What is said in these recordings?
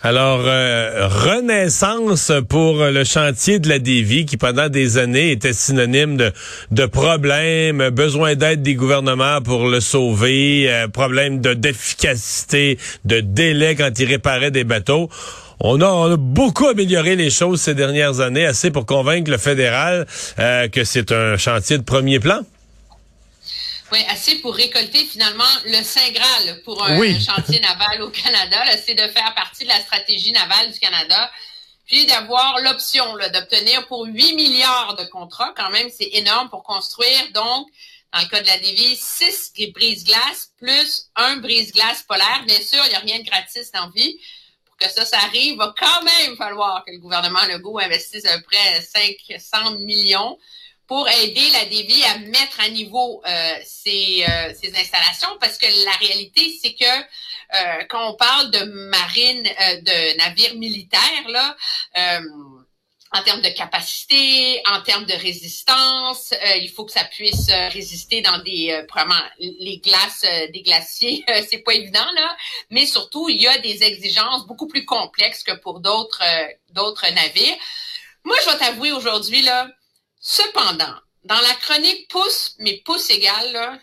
Alors, euh, renaissance pour le chantier de la Dévie qui pendant des années était synonyme de, de problèmes, besoin d'aide des gouvernements pour le sauver, euh, problème de d'efficacité, de délai quand il réparait des bateaux. On a, on a, beaucoup amélioré les choses ces dernières années, assez pour convaincre le fédéral euh, que c'est un chantier de premier plan. Oui, assez pour récolter finalement le Saint Graal pour un chantier naval au Canada. C'est de faire partie de la stratégie navale du Canada, puis d'avoir l'option d'obtenir pour 8 milliards de contrats. Quand même, c'est énorme pour construire. Donc, dans le cas de la Dévie, 6 brise-glaces plus un brise-glace polaire. Bien sûr, il n'y a rien de gratis dans vie. Pour que ça, ça arrive, il va quand même falloir que le gouvernement Legault investisse à peu près 500 millions pour aider la Dévie à mettre à niveau euh, ses, euh, installations, parce que la réalité, c'est que euh, quand on parle de marine, euh, de navires militaires, là, en termes de capacité, en termes de résistance, il faut que ça puisse résister dans des vraiment les glaces des glaciers, c'est pas évident là, mais surtout il y a des exigences beaucoup plus complexes que pour d'autres d'autres navires. Moi, je vais t'avouer aujourd'hui là, Cependant, dans la chronique pouce, mais pouce égal, là,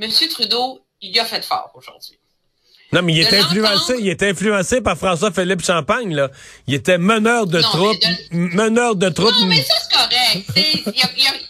M. Trudeau, il a fait fort aujourd'hui. Non, mais il était influencé, il était influencé par François-Philippe Champagne, là. Il était meneur de troupes, meneur de troupes. Non, mais ça, c'est correct. il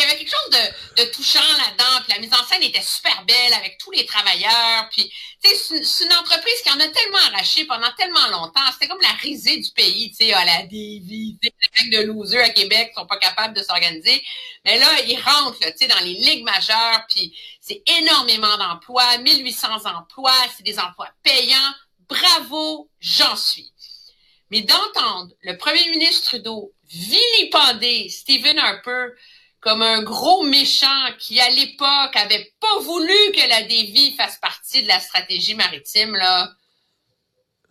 y avait quelque chose de, touchant là-dedans. Puis la mise en scène était super belle avec tous les travailleurs. Puis, c'est une, entreprise qui en a tellement arraché pendant tellement longtemps. C'était comme la risée du pays, tu sais, à la dévie, les de losers à Québec sont pas capables de s'organiser. Mais là, ils rentrent, tu sais, dans les ligues majeures. Puis, c'est énormément d'emplois, 1800 emplois, c'est des emplois payants. Bravo, j'en suis. Mais d'entendre le premier ministre Trudeau vilipender Stephen Harper comme un gros méchant qui, à l'époque, avait pas voulu que la Dévie fasse partie de la stratégie maritime, là.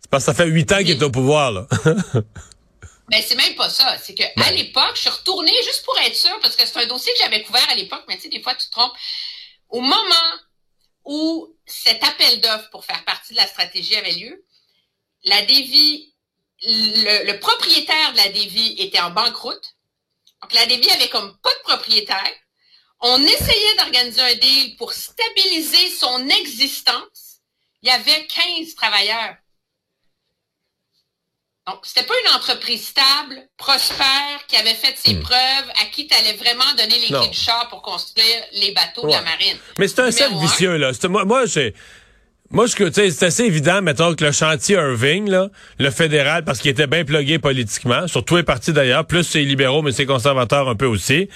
C'est parce que ça fait huit ans qu'il est au pouvoir, là. Ben, c'est même pas ça. C'est que à ben. l'époque, je suis retournée juste pour être sûre, parce que c'est un dossier que j'avais couvert à l'époque, mais tu sais, des fois, tu te trompes. Au moment où cet appel d'offres pour faire partie de la stratégie avait lieu, la Dévie, le, le propriétaire de la Dévie était en banqueroute. Donc, la Dévie avait comme pas de propriétaire. On essayait d'organiser un deal pour stabiliser son existence. Il y avait 15 travailleurs. Donc, c'était pas une entreprise stable, prospère, qui avait fait ses hmm. preuves, à qui tu allais vraiment donner les clés du char pour construire les bateaux de la marine. Mais c'est un cercle vicieux, là. Moi, moi j'ai... Moi, je, c'est assez évident, mettons, que le chantier Irving, là, le fédéral, parce qu'il était bien plugué politiquement, sur tous les partis d'ailleurs, plus ses libéraux, mais ses conservateurs un peu aussi,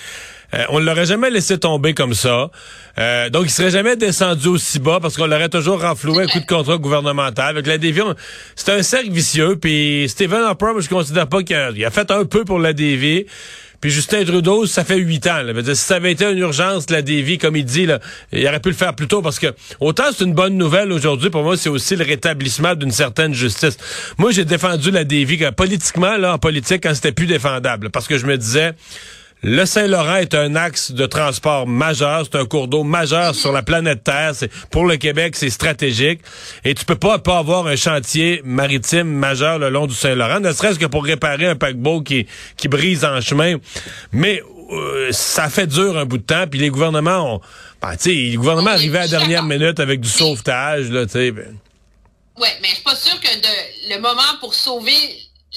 euh, on ne l'aurait jamais laissé tomber comme ça. Euh, donc, il serait jamais descendu aussi bas parce qu'on l'aurait toujours renfloué un coup de contrat gouvernemental. Avec la déviation, c'est un cercle vicieux. Puis Stephen Harper, je considère pas qu'il a, fait un peu pour la dévier. Puis Justin Trudeau, ça fait huit ans. Si ça avait été une urgence, la dévie, comme il dit, là, il aurait pu le faire plus tôt parce que autant c'est une bonne nouvelle aujourd'hui, pour moi, c'est aussi le rétablissement d'une certaine justice. Moi, j'ai défendu la dévie politiquement, là, en politique, quand c'était plus défendable. Parce que je me disais, le Saint-Laurent est un axe de transport majeur, c'est un cours d'eau majeur sur la planète Terre. C'est pour le Québec, c'est stratégique. Et tu peux pas pas avoir un chantier maritime majeur le long du Saint-Laurent, ne serait-ce que pour réparer un paquebot qui qui brise en chemin. Mais euh, ça fait dur un bout de temps. Puis les gouvernements ont, ben, tu sais, les gouvernements arrivaient à la dernière minute avec du sauvetage là, tu sais. Ben. Ouais, mais je suis pas sûr que de, le moment pour sauver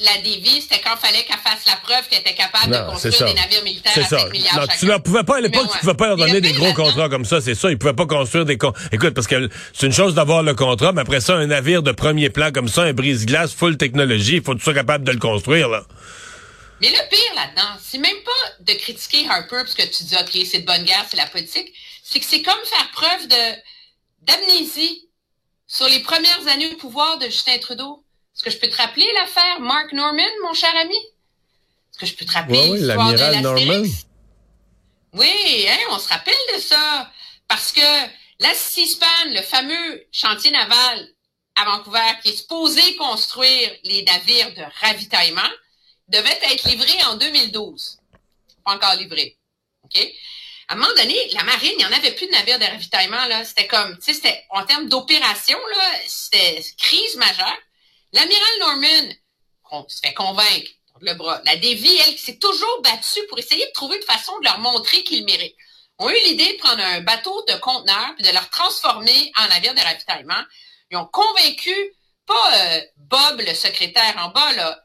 la dévie, c'était quand fallait qu'elle fasse la preuve qu'elle était capable de construire des navires militaires à 5 milliards non, Tu ne pouvais pas à l'époque, tu pouvais pas leur donner des gros contrats comme ça, c'est ça. Ils pouvaient pas construire des Écoute, parce que c'est une chose d'avoir le contrat, mais après ça, un navire de premier plan comme ça, un brise-glace, full technologie, il faut sois capable de le construire, là. Mais le pire là-dedans, c'est même pas de critiquer Harper parce que tu dis, OK, c'est de bonne guerre, c'est la politique. C'est que c'est comme faire preuve de d'amnésie sur les premières années au pouvoir de Justin Trudeau. Est-ce que je peux te rappeler l'affaire Mark Norman, mon cher ami? Est-ce que je peux te rappeler oui, l'histoire de Norman. Oui, hein, on se rappelle de ça. Parce que la CISPAN, le fameux chantier naval à Vancouver qui est supposé construire les navires de ravitaillement devait être livré en 2012. Pas encore livré. OK? À un moment donné, la marine, il n'y en avait plus de navires de ravitaillement. Là. C'était comme, tu sais, c'était en termes d'opération, là, c'était crise majeure. L'amiral Norman, on se fait convaincre, le bras. La Davy, elle, s'est toujours battue pour essayer de trouver une façon de leur montrer qu'ils méritent. Ont eu l'idée de prendre un bateau de conteneurs puis de leur transformer en navire de ravitaillement. Ils ont convaincu, pas euh, Bob, le secrétaire en bas,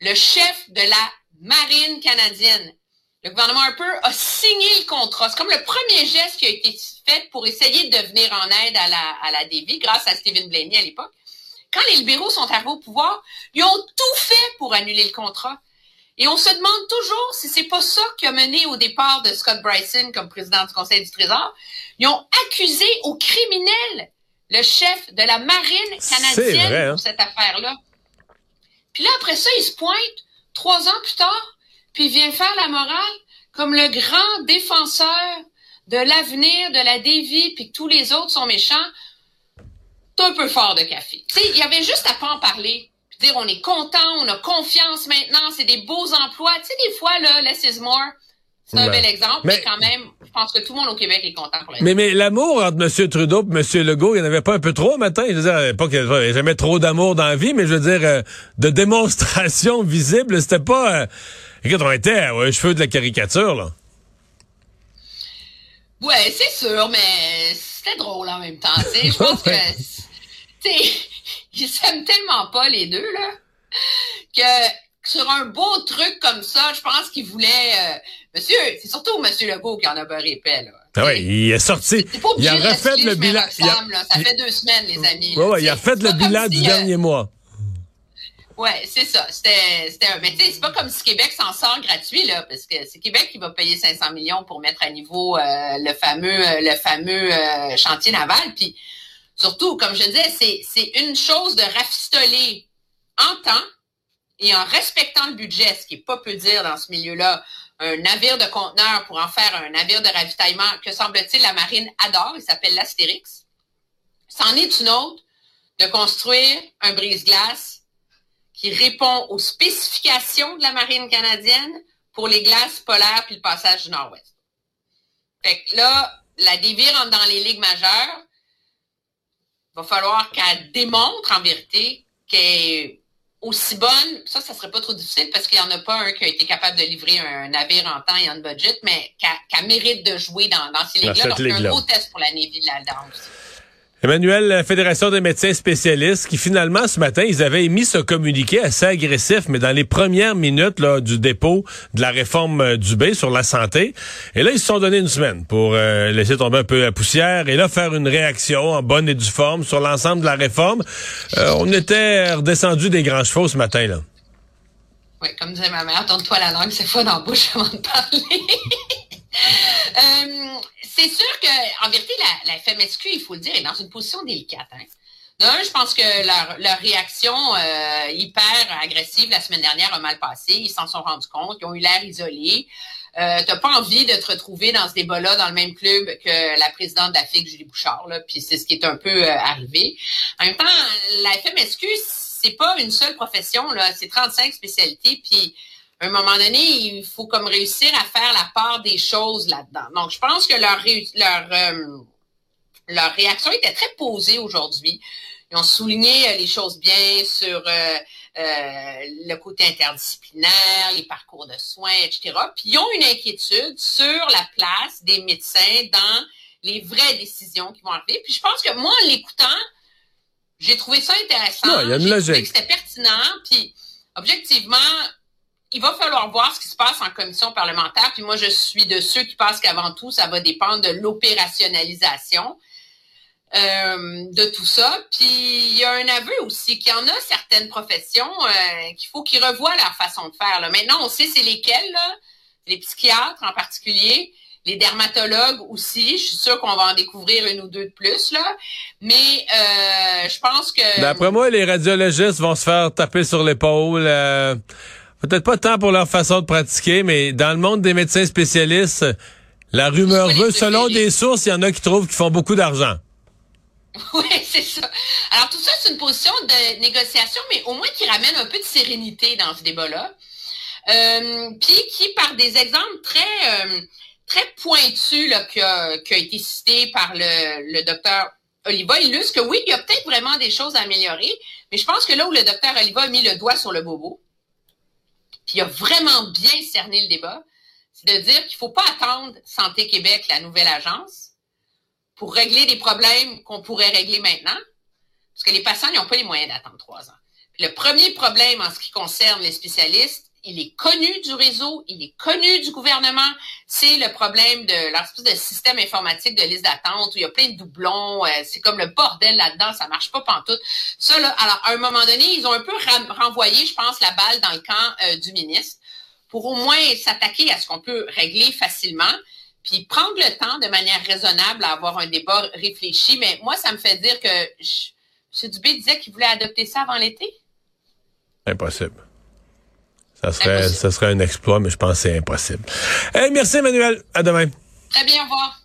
le chef de la marine canadienne. Le gouvernement Harper a signé le contrat. C'est comme le premier geste qui a été fait pour essayer de venir en aide à la, à grâce à Stephen Blaney à l'époque. Quand les libéraux sont arrivés au pouvoir, ils ont tout fait pour annuler le contrat. Et on se demande toujours si c'est pas ça qui a mené au départ de Scott Bryson comme président du Conseil du Trésor. Ils ont accusé au criminel le chef de la marine canadienne vrai, hein? pour cette affaire-là. Puis là, après ça, il se pointe trois ans plus tard, puis il vient faire la morale comme le grand défenseur de l'avenir de la Davy, puis que tous les autres sont méchants. Un peu fort de café. Tu sais, il y avait juste à pas en parler. Puis dire, on est content, on a confiance maintenant, c'est des beaux emplois. Tu sais, des fois, là, less is more. C'est un Ouais. bel exemple, mais... Mais- quand même, je pense que tout le monde au Québec est content pour Mais, mais l'amour entre M. Trudeau et M. Legault, il n'y en avait pas un peu trop matin? Je veux dire, pas qu'il n'y avait jamais trop d'amour dans la vie, mais je veux dire, euh, de démonstration visible, c'était pas... euh, écoute, on était aux cheveux de la caricature, là. Ouais, c'est sûr, mais c'était drôle en même temps. Je pense que, ils s'aiment tellement pas les deux là que sur un beau truc comme ça, je pense qu'ils voulaient. euh, monsieur, c'est surtout Monsieur Legault qui en a beurré épais là. Ah ouais, il est sorti. Il a refait le bilan. il a- Roxham, là. Ça fait deux semaines, les amis. Ouais, là, ouais, il a fait le bilan si, du euh, dernier mois. Ouais, c'est ça. C'était, un. Mais tu sais, c'est pas comme si Québec s'en sort gratuit là, parce que c'est Québec qui va payer 500 millions pour mettre à niveau euh, le fameux, euh, le fameux euh, chantier naval. Puis surtout, comme je disais, c'est c'est une chose de rafistoler en temps et en respectant le budget, ce qui est pas peu dire dans ce milieu-là. Un navire de conteneur pour en faire un navire de ravitaillement que semble-t-il la marine adore. Il s'appelle l'Astérix. C'en est une autre de construire un brise-glace qui répond aux spécifications de la marine canadienne pour les glaces polaires puis le passage du Nord-Ouest. Fait que là, la Davy rentre dans les ligues majeures. Il va falloir qu'elle démontre en vérité qu'elle est aussi bonne. Ça, ça serait pas trop difficile parce qu'il n'y en a pas un qui a été capable de livrer un navire en temps et en budget, mais qu'elle mérite de jouer dans, dans ces ligues-là. Donc, c'est un gros test pour la Navy de la aussi. Emmanuel, la Fédération des médecins spécialistes, qui finalement, ce matin, ils avaient émis ce communiqué assez agressif, mais dans les premières minutes là, du dépôt de la réforme euh, du B sur la santé. Et là, ils se sont donné une semaine pour euh, laisser tomber un peu la poussière et là, faire une réaction en bonne et due forme sur l'ensemble de la réforme. Euh, on était redescendu des grands chevaux ce matin. là. Oui, comme disait ma mère, tourne-toi la langue cette fois dans la bouche avant de parler. C'est sûr que, en vérité, la, FMSQ, il faut le dire, est dans une position délicate. Hein. Je pense que leur, leur réaction euh, hyper agressive la semaine dernière a mal passé. Ils s'en sont rendus compte. Ils ont eu l'air isolés. Euh, t'as pas envie de te retrouver dans ce débat-là dans le même club que la présidente de la FIC, Julie Bouchard, là, puis c'est ce qui est un peu euh, arrivé. En même temps, la FMSQ, c'est pas une seule profession, là, c'est 35 spécialités, puis à un moment donné, il faut comme réussir à faire la part des choses là-dedans. Donc, je pense que leur, leur, euh, leur réaction était très posée aujourd'hui. Ils ont souligné euh, les choses bien sur euh, euh, le côté interdisciplinaire, les parcours de soins, etc. Puis ils ont une inquiétude sur la place des médecins dans les vraies décisions qui vont arriver. Puis je pense que moi, en l'écoutant, j'ai trouvé ça intéressant. Ouais, il y a une logique. que C'était pertinent. Puis objectivement, il va falloir voir ce qui se passe en commission parlementaire. Puis moi, je suis de ceux qui pensent qu'avant tout, ça va dépendre de l'opérationnalisation euh, de tout ça. Puis il y a un aveu aussi qu'il y en a certaines professions euh, qu'il faut qu'ils revoient leur façon de faire. Là. Maintenant, on sait c'est lesquelles, là. les psychiatres en particulier, les dermatologues aussi. Je suis sûre qu'on va en découvrir une ou deux de plus, là. Mais euh, je pense que. D'après moi, les radiologistes vont se faire taper sur l'épaule. Peut-être pas tant pour leur façon de pratiquer, mais dans le monde des médecins spécialistes, la rumeur veut, selon des sources, il y en a qui trouvent qu'ils font beaucoup d'argent. Oui, c'est ça. Alors tout ça, c'est une position de négociation, mais au moins qui ramène un peu de sérénité dans ce débat-là. Euh, puis qui, par des exemples très euh, très pointus là, qui, a, qui a été cité par le, le docteur Oliva, illustre que oui, il y a peut-être vraiment des choses à améliorer, mais je pense que là où le docteur Oliva a mis le doigt sur le bobo, il a vraiment bien cerné le débat, c'est de dire qu'il ne faut pas attendre Santé Québec, la nouvelle agence, pour régler des problèmes qu'on pourrait régler maintenant, parce que les patients n'ont pas les moyens d'attendre trois ans. le premier problème en ce qui concerne les spécialistes, il est connu du réseau, il est connu du gouvernement. C'est le problème de l'espèce de système informatique de liste d'attente où il y a plein de doublons. Euh, c'est comme le bordel là-dedans, ça marche pas pantoute. Ça, là, alors, à un moment donné, ils ont un peu renvoyé, je pense, la balle dans le camp euh, du ministre pour au moins s'attaquer à ce qu'on peut régler facilement puis prendre le temps de manière raisonnable à avoir un débat réfléchi. Mais moi, ça me fait dire que M. Dubé disait qu'il voulait adopter ça avant l'été. Impossible. Ça serait, ça serait un exploit, mais je pense que c'est impossible. merci, Emmanuel. À demain. Très bien, au revoir.